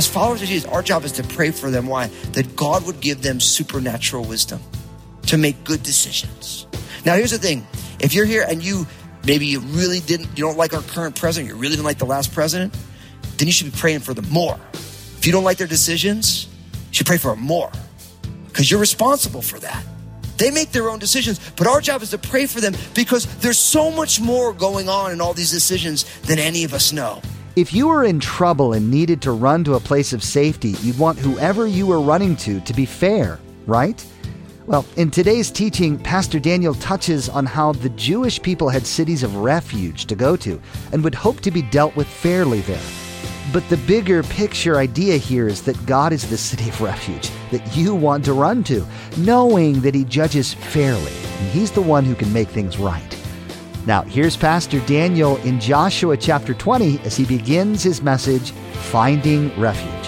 As followers of Jesus, our job is to pray for them. Why? That God would give them supernatural wisdom to make good decisions. Now, here's the thing if you're here and you maybe you really didn't, you don't like our current president, you really didn't like the last president, then you should be praying for them more. If you don't like their decisions, you should pray for them more because you're responsible for that. They make their own decisions, but our job is to pray for them because there's so much more going on in all these decisions than any of us know. If you were in trouble and needed to run to a place of safety, you'd want whoever you were running to to be fair, right? Well, in today's teaching, Pastor Daniel touches on how the Jewish people had cities of refuge to go to and would hope to be dealt with fairly there. But the bigger picture idea here is that God is the city of refuge that you want to run to, knowing that He judges fairly, and He's the one who can make things right. Now, here's Pastor Daniel in Joshua chapter 20 as he begins his message, Finding Refuge.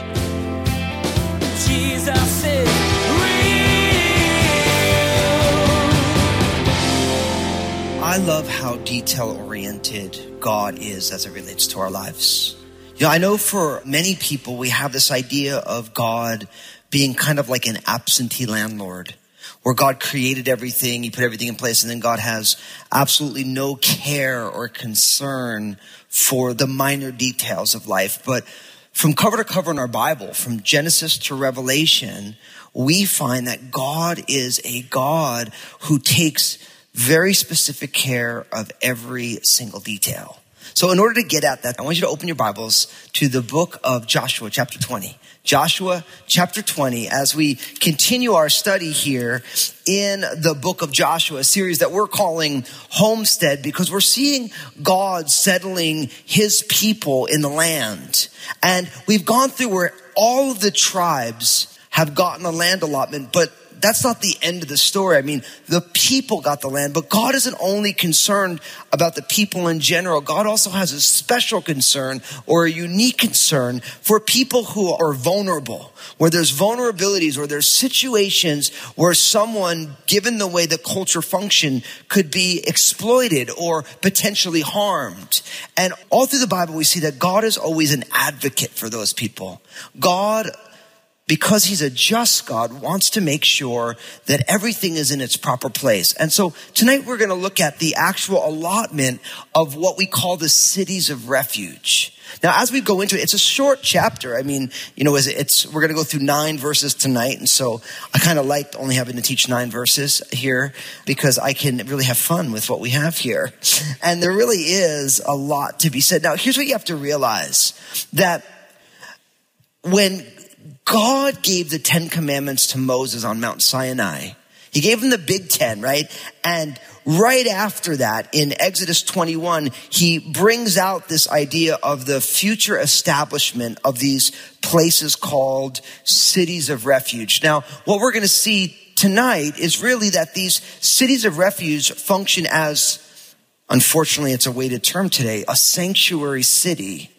I love how detail oriented God is as it relates to our lives. You know, I know for many people, we have this idea of God being kind of like an absentee landlord, where God created everything, He put everything in place, and then God has absolutely no care or concern for the minor details of life. But from cover to cover in our Bible, from Genesis to Revelation, we find that God is a God who takes very specific care of every single detail. So in order to get at that, I want you to open your Bibles to the book of Joshua, chapter 20. Joshua chapter 20, as we continue our study here in the book of Joshua, a series that we're calling Homestead because we're seeing God settling his people in the land. And we've gone through where all of the tribes have gotten a land allotment, but that's not the end of the story. I mean, the people got the land, but God isn't only concerned about the people in general. God also has a special concern or a unique concern for people who are vulnerable, where there's vulnerabilities or there's situations where someone, given the way the culture function, could be exploited or potentially harmed. And all through the Bible, we see that God is always an advocate for those people. God because he's a just God, wants to make sure that everything is in its proper place. And so tonight we're going to look at the actual allotment of what we call the cities of refuge. Now, as we go into it, it's a short chapter. I mean, you know, it's, we're going to go through nine verses tonight. And so I kind of liked only having to teach nine verses here because I can really have fun with what we have here. And there really is a lot to be said. Now, here's what you have to realize that when God gave the Ten Commandments to Moses on Mount Sinai. He gave him the Big Ten, right? And right after that, in Exodus 21, he brings out this idea of the future establishment of these places called cities of refuge. Now, what we're going to see tonight is really that these cities of refuge function as, unfortunately, it's a weighted term today, a sanctuary city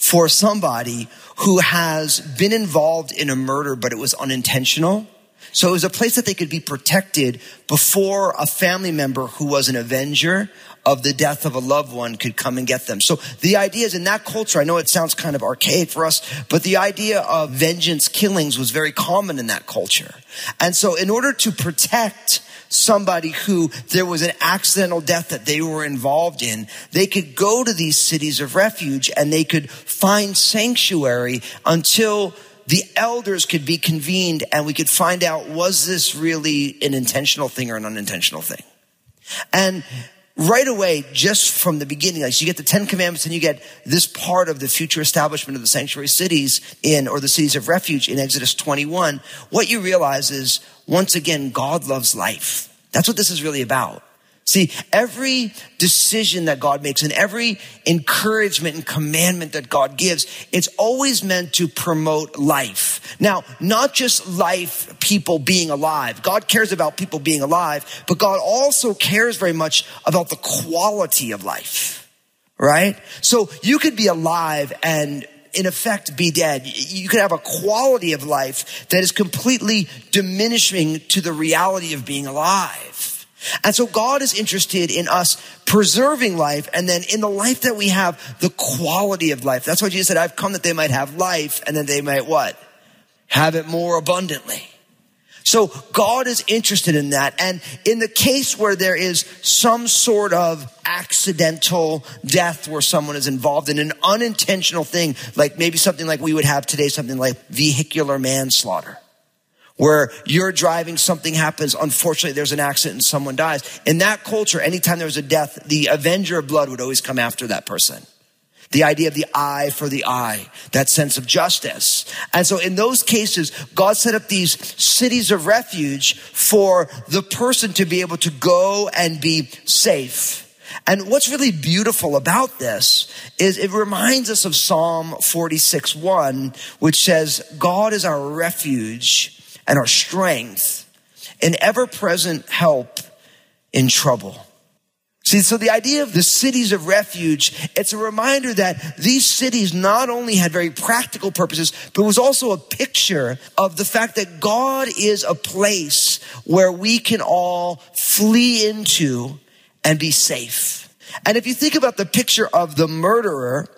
for somebody who has been involved in a murder, but it was unintentional. So it was a place that they could be protected before a family member who was an avenger of the death of a loved one could come and get them. So the idea is in that culture, I know it sounds kind of archaic for us, but the idea of vengeance killings was very common in that culture. And so in order to protect somebody who there was an accidental death that they were involved in, they could go to these cities of refuge and they could find sanctuary until the elders could be convened and we could find out was this really an intentional thing or an unintentional thing. And right away, just from the beginning, like so you get the Ten Commandments and you get this part of the future establishment of the sanctuary cities in, or the cities of refuge in Exodus 21. What you realize is, once again, God loves life. That's what this is really about. See, every decision that God makes and every encouragement and commandment that God gives, it's always meant to promote life. Now, not just life, people being alive. God cares about people being alive, but God also cares very much about the quality of life, right? So you could be alive and in effect be dead. You could have a quality of life that is completely diminishing to the reality of being alive. And so God is interested in us preserving life and then in the life that we have, the quality of life. That's why Jesus said, I've come that they might have life and then they might what? Have it more abundantly. So God is interested in that. And in the case where there is some sort of accidental death where someone is involved in an unintentional thing, like maybe something like we would have today, something like vehicular manslaughter where you're driving, something happens, unfortunately there's an accident and someone dies. In that culture, anytime there was a death, the avenger of blood would always come after that person. The idea of the eye for the eye, that sense of justice. And so in those cases, God set up these cities of refuge for the person to be able to go and be safe. And what's really beautiful about this is it reminds us of Psalm 46 1, which says, God is our refuge and our strength, an ever present help in trouble. See, so the idea of the cities of refuge, it's a reminder that these cities not only had very practical purposes, but was also a picture of the fact that God is a place where we can all flee into and be safe. And if you think about the picture of the murderer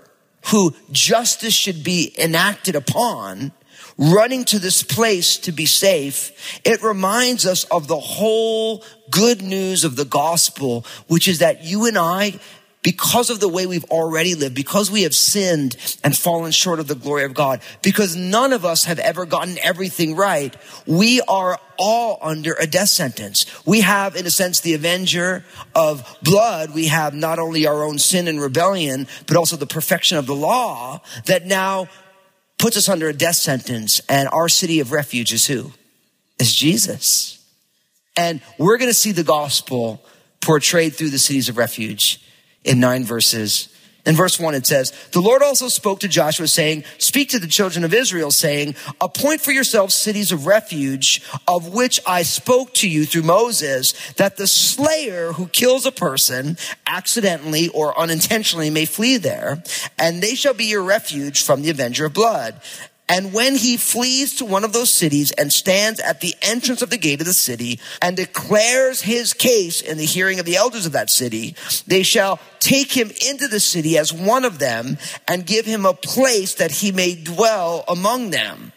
who justice should be enacted upon, running to this place to be safe, it reminds us of the whole good news of the gospel, which is that you and I, because of the way we've already lived, because we have sinned and fallen short of the glory of God, because none of us have ever gotten everything right, we are all under a death sentence. We have, in a sense, the avenger of blood. We have not only our own sin and rebellion, but also the perfection of the law that now puts us under a death sentence. And our city of refuge is who? Is Jesus. And we're going to see the gospel portrayed through the cities of refuge in nine verses in verse 1, it says, The Lord also spoke to Joshua, saying, Speak to the children of Israel, saying, Appoint for yourselves cities of refuge, of which I spoke to you through Moses, that the slayer who kills a person accidentally or unintentionally may flee there, and they shall be your refuge from the avenger of blood. And when he flees to one of those cities and stands at the entrance of the gate of the city and declares his case in the hearing of the elders of that city, they shall take him into the city as one of them and give him a place that he may dwell among them.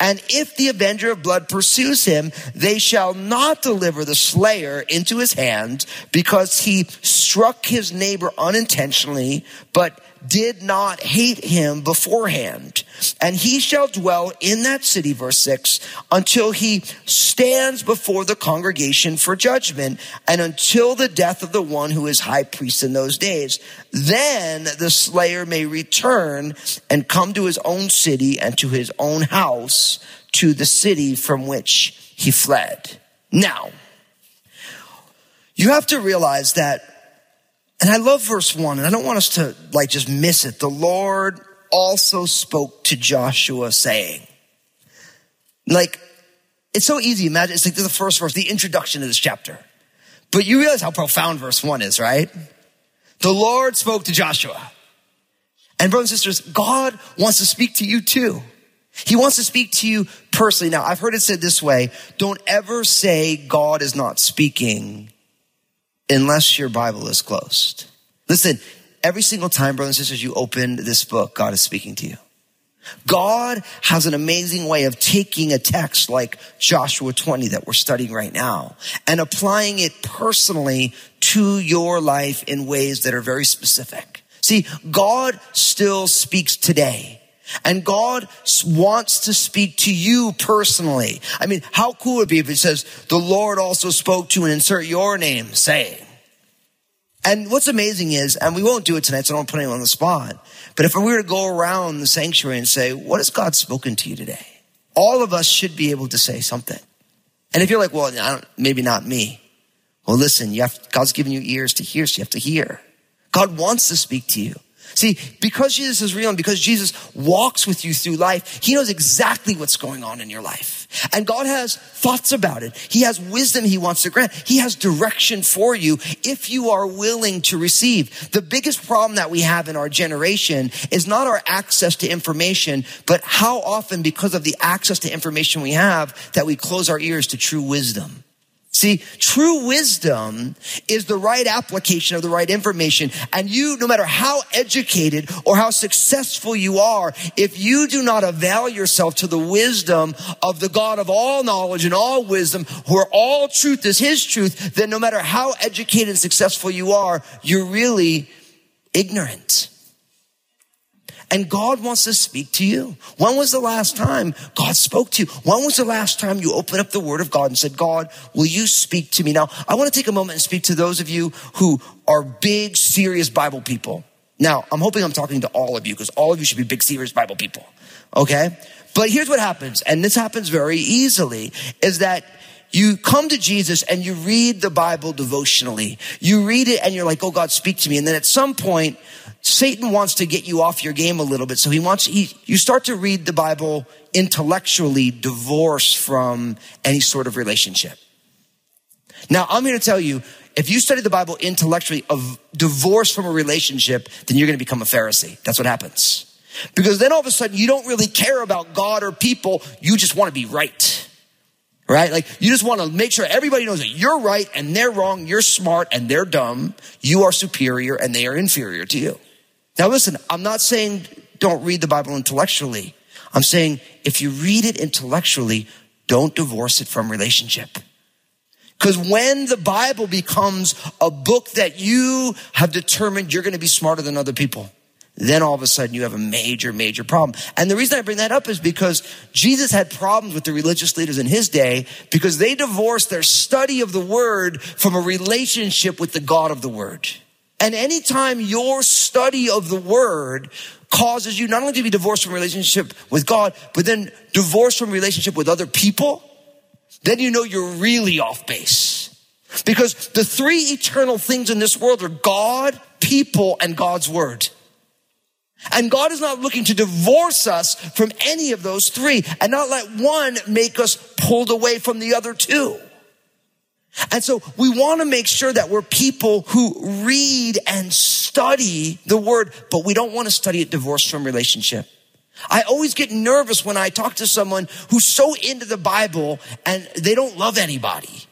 And if the avenger of blood pursues him, they shall not deliver the slayer into his hand because he struck his neighbor unintentionally, but did not hate him beforehand. And he shall dwell in that city, verse 6, until he stands before the congregation for judgment and until the death of the one who is high priest in those days. Then the slayer may return and come to his own city and to his own house, to the city from which he fled. Now, you have to realize that and I love verse one, and I don't want us to like just miss it. The Lord also spoke to Joshua saying, like, it's so easy. Imagine it's like the first verse, the introduction to this chapter. But you realize how profound verse one is, right? The Lord spoke to Joshua. And brothers and sisters, God wants to speak to you too. He wants to speak to you personally. Now, I've heard it said this way. Don't ever say God is not speaking unless your Bible is closed. Listen, every single time, brothers and sisters, you open this book, God is speaking to you. God has an amazing way of taking a text like Joshua 20 that we're studying right now and applying it personally to your life in ways that are very specific. See, God still speaks today. And God wants to speak to you personally. I mean, how cool would it be if it says, the Lord also spoke to and insert your name saying. And what's amazing is, and we won't do it tonight, so I don't put anyone on the spot. But if we were to go around the sanctuary and say, what has God spoken to you today? All of us should be able to say something. And if you're like, well, maybe not me. Well, listen, have, God's given you ears to hear, so you have to hear. God wants to speak to you. See, because Jesus is real and because Jesus walks with you through life, he knows exactly what's going on in your life. And God has thoughts about it. He has wisdom he wants to grant. He has direction for you if you are willing to receive. The biggest problem that we have in our generation is not our access to information, but how often because of the access to information we have that we close our ears to true wisdom. See, true wisdom is the right application of the right information. And you, no matter how educated or how successful you are, if you do not avail yourself to the wisdom of the God of all knowledge and all wisdom, where all truth is his truth, then no matter how educated and successful you are, you're really ignorant. And God wants to speak to you. When was the last time God spoke to you? When was the last time you opened up the word of God and said, God, will you speak to me? Now, I want to take a moment and speak to those of you who are big, serious Bible people. Now, I'm hoping I'm talking to all of you because all of you should be big, serious Bible people. Okay? But here's what happens, and this happens very easily, is that you come to Jesus and you read the Bible devotionally. You read it and you're like, oh God, speak to me. And then at some point, Satan wants to get you off your game a little bit. So he wants, he, you start to read the Bible intellectually divorced from any sort of relationship. Now, I'm here to tell you, if you study the Bible intellectually of divorce from a relationship, then you're going to become a Pharisee. That's what happens. Because then all of a sudden you don't really care about God or people. You just want to be right. Right? Like you just want to make sure everybody knows that you're right and they're wrong. You're smart and they're dumb. You are superior and they are inferior to you. Now listen, I'm not saying don't read the Bible intellectually. I'm saying if you read it intellectually, don't divorce it from relationship. Because when the Bible becomes a book that you have determined you're going to be smarter than other people, then all of a sudden you have a major, major problem. And the reason I bring that up is because Jesus had problems with the religious leaders in his day because they divorced their study of the word from a relationship with the God of the word. And anytime your study of the word causes you not only to be divorced from relationship with God, but then divorced from relationship with other people, then you know you're really off base. Because the three eternal things in this world are God, people, and God's word. And God is not looking to divorce us from any of those three and not let one make us pulled away from the other two. And so we want to make sure that we're people who read and study the word, but we don't want to study it divorced from relationship. I always get nervous when I talk to someone who's so into the Bible and they don't love anybody.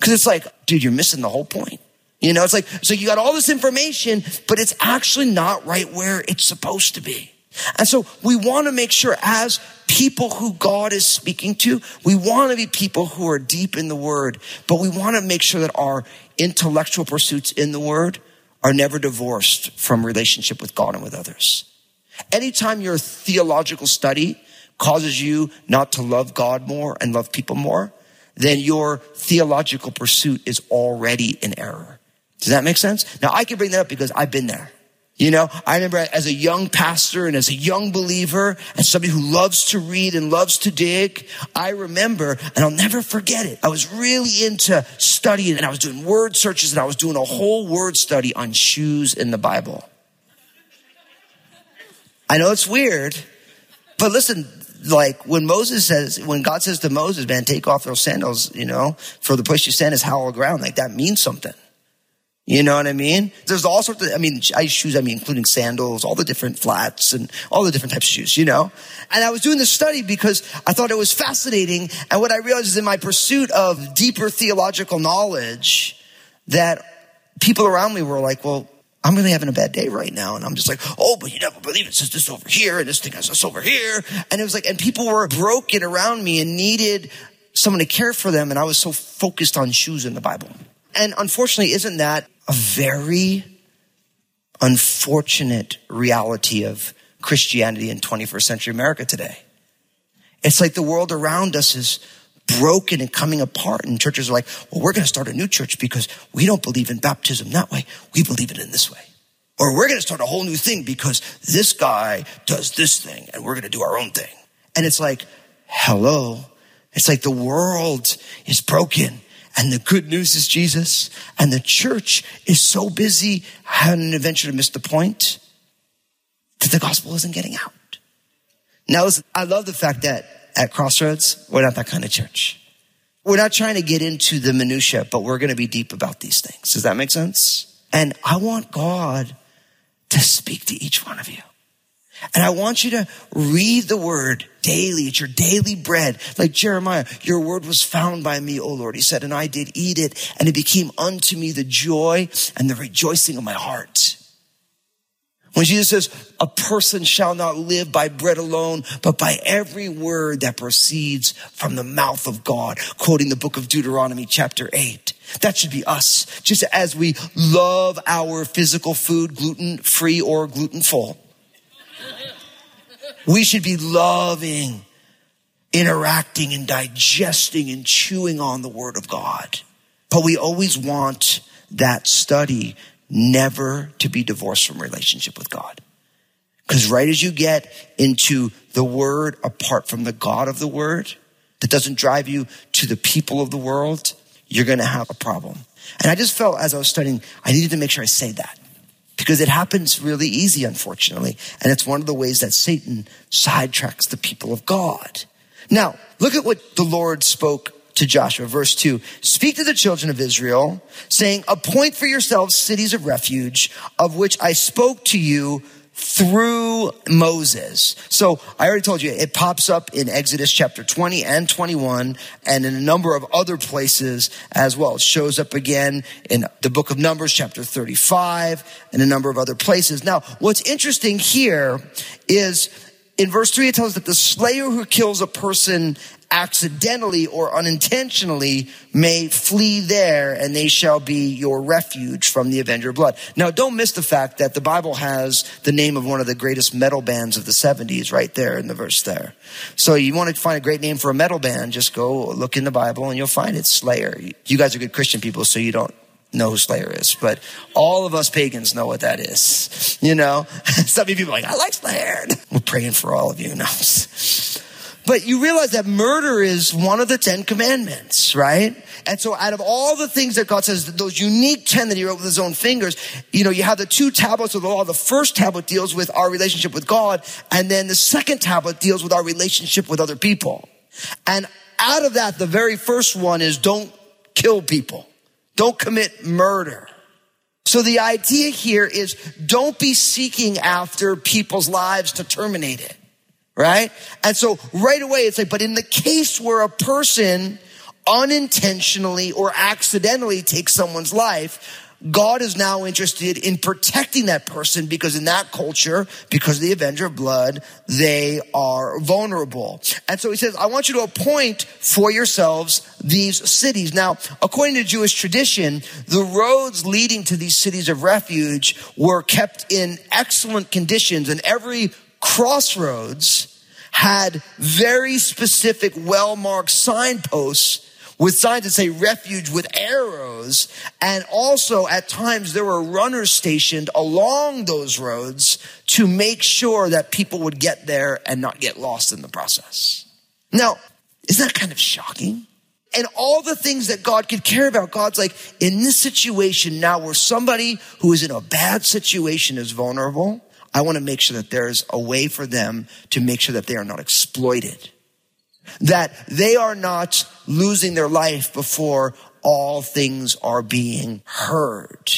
Cause it's like, dude, you're missing the whole point. You know, it's like, so you got all this information, but it's actually not right where it's supposed to be. And so we want to make sure as people who God is speaking to, we want to be people who are deep in the word, but we want to make sure that our intellectual pursuits in the word are never divorced from relationship with God and with others. Anytime your theological study causes you not to love God more and love people more, then your theological pursuit is already in error. Does that make sense? Now I can bring that up because I've been there. You know, I remember as a young pastor and as a young believer and somebody who loves to read and loves to dig, I remember, and I'll never forget it. I was really into studying and I was doing word searches and I was doing a whole word study on shoes in the Bible. I know it's weird, but listen, like when Moses says, when God says to Moses, man, take off those sandals, you know, for the place you stand is hallowed ground, like that means something. You know what I mean? There's all sorts of, I mean, I shoes, I mean, including sandals, all the different flats and all the different types of shoes, you know? And I was doing this study because I thought it was fascinating. And what I realized is in my pursuit of deeper theological knowledge that people around me were like, well, I'm really having a bad day right now. And I'm just like, oh, but you never believe it says this over here and this thing has this over here. And it was like, and people were broken around me and needed someone to care for them. And I was so focused on shoes in the Bible. And unfortunately, isn't that a very unfortunate reality of Christianity in 21st century America today? It's like the world around us is broken and coming apart. And churches are like, well, we're going to start a new church because we don't believe in baptism that way. We believe it in this way. Or we're going to start a whole new thing because this guy does this thing and we're going to do our own thing. And it's like, hello. It's like the world is broken and the good news is Jesus, and the church is so busy having an adventure to miss the point that the gospel isn't getting out. Now, listen, I love the fact that at Crossroads, we're not that kind of church. We're not trying to get into the minutia, but we're going to be deep about these things. Does that make sense? And I want God to speak to each one of you. And I want you to read the word daily. It's your daily bread. Like Jeremiah, your word was found by me, O Lord. He said, and I did eat it and it became unto me the joy and the rejoicing of my heart. When Jesus says, a person shall not live by bread alone, but by every word that proceeds from the mouth of God, quoting the book of Deuteronomy chapter eight. That should be us. Just as we love our physical food, gluten free or gluten full. We should be loving, interacting and digesting and chewing on the word of God. But we always want that study never to be divorced from relationship with God. Because right as you get into the word apart from the God of the word, that doesn't drive you to the people of the world, you're going to have a problem. And I just felt as I was studying, I needed to make sure I say that because it happens really easy, unfortunately. And it's one of the ways that Satan sidetracks the people of God. Now, look at what the Lord spoke to Joshua, verse 2 Speak to the children of Israel, saying, Appoint for yourselves cities of refuge, of which I spoke to you through Moses. So I already told you it pops up in Exodus chapter 20 and 21 and in a number of other places as well. It shows up again in the book of Numbers chapter 35 and a number of other places. Now, what's interesting here is in verse 3 it tells us that the slayer who kills a person accidentally or unintentionally may flee there and they shall be your refuge from the avenger of blood. Now don't miss the fact that the Bible has the name of one of the greatest metal bands of the 70s right there in the verse there. So you want to find a great name for a metal band, just go look in the Bible and you'll find it Slayer. You guys are good Christian people so you don't know who Slayer is, but all of us pagans know what that is. You know, some of you people are like, I like Slayer. We're praying for all of you. No. But you realize that murder is one of the Ten Commandments, right? And so out of all the things that God says, those unique 10 that he wrote with his own fingers, you know, you have the two tablets of the law. The first tablet deals with our relationship with God. And then the second tablet deals with our relationship with other people. And out of that, the very first one is don't kill people. Don't commit murder. So the idea here is don't be seeking after people's lives to terminate it right? And so right away it's like, but in the case where a person unintentionally or accidentally takes someone's life, God is now interested in protecting that person because in that culture, because of the avenger of blood, they are vulnerable. And so he says, I want you to appoint for yourselves these cities. Now, according to Jewish tradition, the roads leading to these cities of refuge were kept in excellent conditions and every crossroads had very specific, well-marked signposts with signs that say refuge with arrows. And also at times there were runners stationed along those roads to make sure that people would get there and not get lost in the process. Now, isn't that kind of shocking? And all the things that God could care about, God's like, in this situation now where somebody who is in a bad situation is vulnerable, I want to make sure that there's a way for them to make sure that they are not exploited. That they are not losing their life before all things are being heard.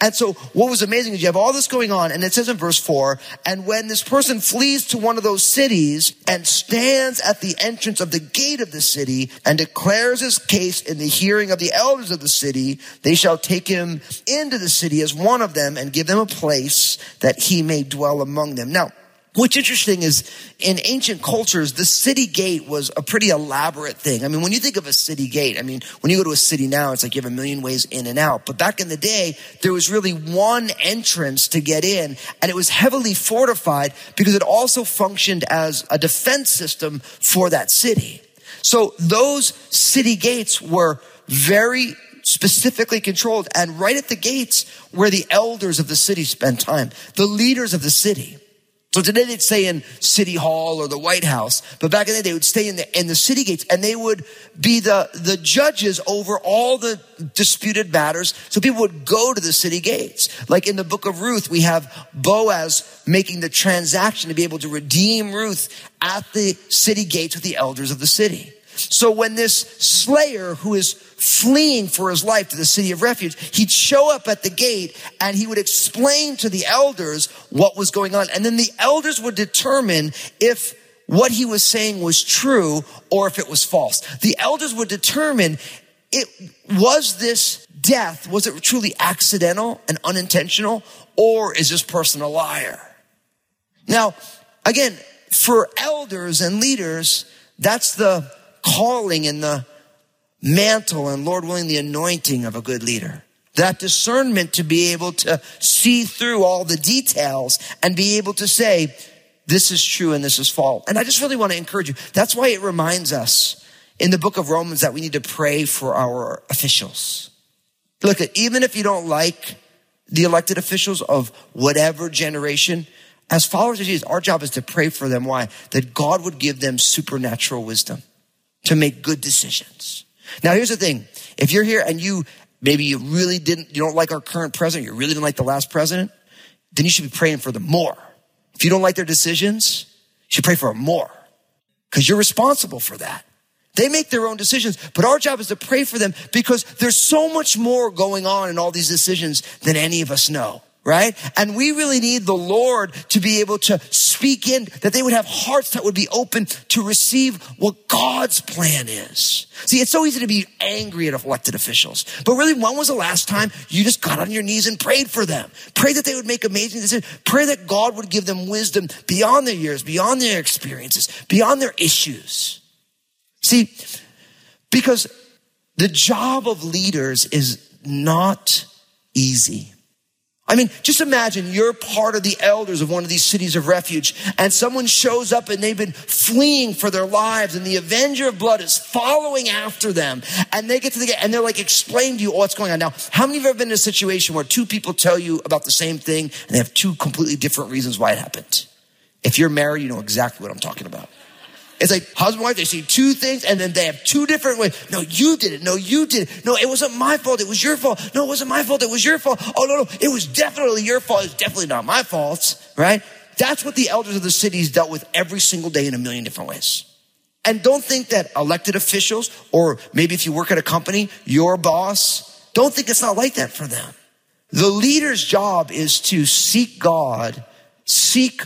And so what was amazing is you have all this going on and it says in verse four, and when this person flees to one of those cities and stands at the entrance of the gate of the city and declares his case in the hearing of the elders of the city, they shall take him into the city as one of them and give them a place that he may dwell among them. Now, What's interesting is in ancient cultures, the city gate was a pretty elaborate thing. I mean, when you think of a city gate, I mean, when you go to a city now, it's like you have a million ways in and out. But back in the day, there was really one entrance to get in and it was heavily fortified because it also functioned as a defense system for that city. So those city gates were very specifically controlled and right at the gates where the elders of the city spent time, the leaders of the city. So today they'd stay in City Hall or the White House, but back in the day they would stay in the, in the city gates and they would be the, the judges over all the disputed matters. So people would go to the city gates. Like in the book of Ruth, we have Boaz making the transaction to be able to redeem Ruth at the city gates with the elders of the city. So when this slayer who is fleeing for his life to the city of refuge, he'd show up at the gate and he would explain to the elders what was going on. And then the elders would determine if what he was saying was true or if it was false. The elders would determine it was this death, was it truly accidental and unintentional, or is this person a liar? Now, again, for elders and leaders, that's the calling and the mantle and Lord willing, the anointing of a good leader. That discernment to be able to see through all the details and be able to say, this is true and this is false. And I just really want to encourage you. That's why it reminds us in the book of Romans that we need to pray for our officials. Look, even if you don't like the elected officials of whatever generation, as followers of Jesus, our job is to pray for them. Why? That God would give them supernatural wisdom to make good decisions. Now, here's the thing. If you're here and you, maybe you really didn't, you don't like our current president, you really didn't like the last president, then you should be praying for them more. If you don't like their decisions, you should pray for them more because you're responsible for that. They make their own decisions, but our job is to pray for them because there's so much more going on in all these decisions than any of us know right? And we really need the Lord to be able to speak in, that they would have hearts that would be open to receive what God's plan is. See, it's so easy to be angry at elected officials, but really, when was the last time you just got on your knees and prayed for them? Pray that they would make amazing decisions. Pray that God would give them wisdom beyond their years, beyond their experiences, beyond their issues. See, because the job of leaders is not easy. I mean, just imagine you're part of the elders of one of these cities of refuge and someone shows up and they've been fleeing for their lives and the avenger of blood is following after them and they get to the gate and they're like, explain to you what's going on. Now, how many of you have ever been in a situation where two people tell you about the same thing and they have two completely different reasons why it happened? If you're married, you know exactly what I'm talking about. It's like husband wife, they see two things and then they have two different ways. No, you did it. No, you did it. No, it wasn't my fault. It was your fault. No, it wasn't my fault. It was your fault. Oh, no, no. It was definitely your fault. It's definitely not my fault, right? That's what the elders of the cities dealt with every single day in a million different ways. And don't think that elected officials, or maybe if you work at a company, your boss, don't think it's not like that for them. The leader's job is to seek God, seek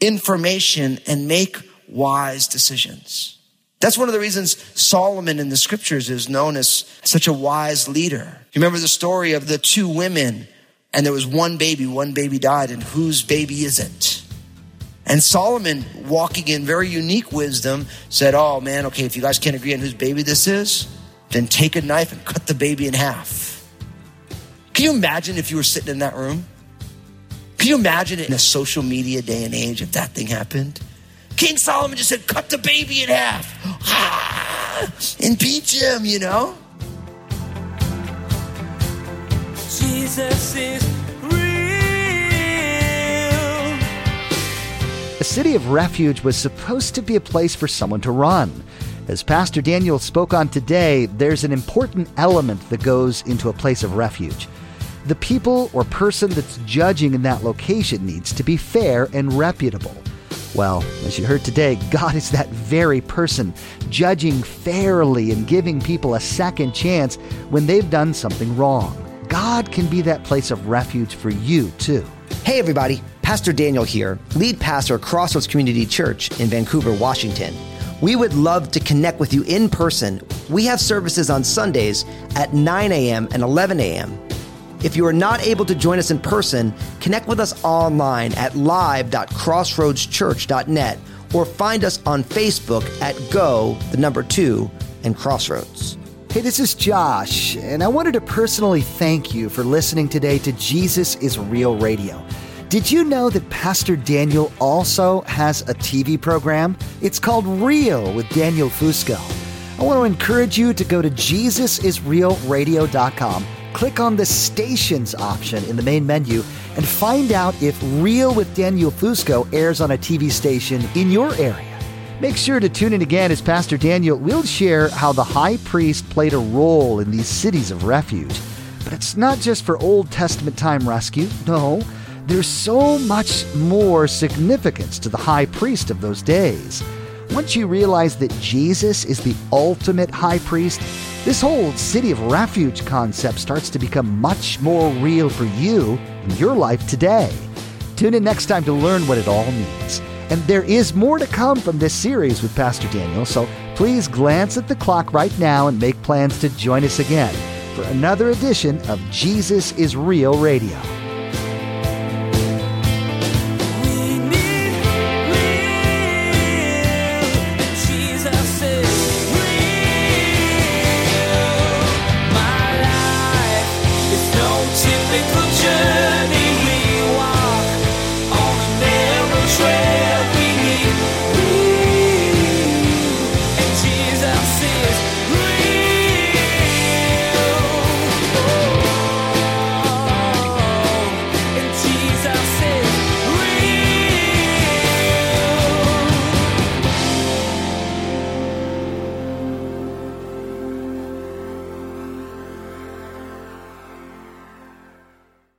information, and make wise decisions. That's one of the reasons Solomon in the scriptures is known as such a wise leader. You remember the story of the two women, and there was one baby, one baby died, and whose baby is it? And Solomon, walking in very unique wisdom, said, Oh man, okay, if you guys can't agree on whose baby this is, then take a knife and cut the baby in half. Can you imagine if you were sitting in that room? Can you imagine it in a social media day and age if that thing happened? King Solomon just said, cut the baby in half. Ah, impeach him, you know? Jesus is real. A city of refuge was supposed to be a place for someone to run. As Pastor Daniel spoke on today, there's an important element that goes into a place of refuge. The people or person that's judging in that location needs to be fair and reputable. Well, as you heard today, God is that very person, judging fairly and giving people a second chance when they've done something wrong. God can be that place of refuge for you, too. Hey, everybody. Pastor Daniel here, lead pastor at Crossroads Community Church in Vancouver, Washington. We would love to connect with you in person. We have services on Sundays at 9 a.m. and 11 a.m. If you are not able to join us in person, connect with us online at live.crossroadschurch.net or find us on Facebook at Go, the number two, and Crossroads. Hey, this is Josh, and I wanted to personally thank you for listening today to Jesus is Real Radio. Did you know that Pastor Daniel also has a TV program? It's called Real with Daniel Fusco. I want to encourage you to go to JesusIsRealRadio.com click on the Stations option in the main menu and find out if Real with Daniel Fusco airs on a TV station in your area. Make sure to tune in again as Pastor Daniel will share how the high priest played a role in these cities of refuge. But it's not just for Old Testament time rescue, no. There's so much more significance to the high priest of those days. Once you realize that Jesus is the ultimate high priest, this whole city of refuge concept starts to become much more real for you in your life today. Tune in next time to learn what it all means. And there is more to come from this series with Pastor Daniel, so please glance at the clock right now and make plans to join us again for another edition of Jesus is Real Radio.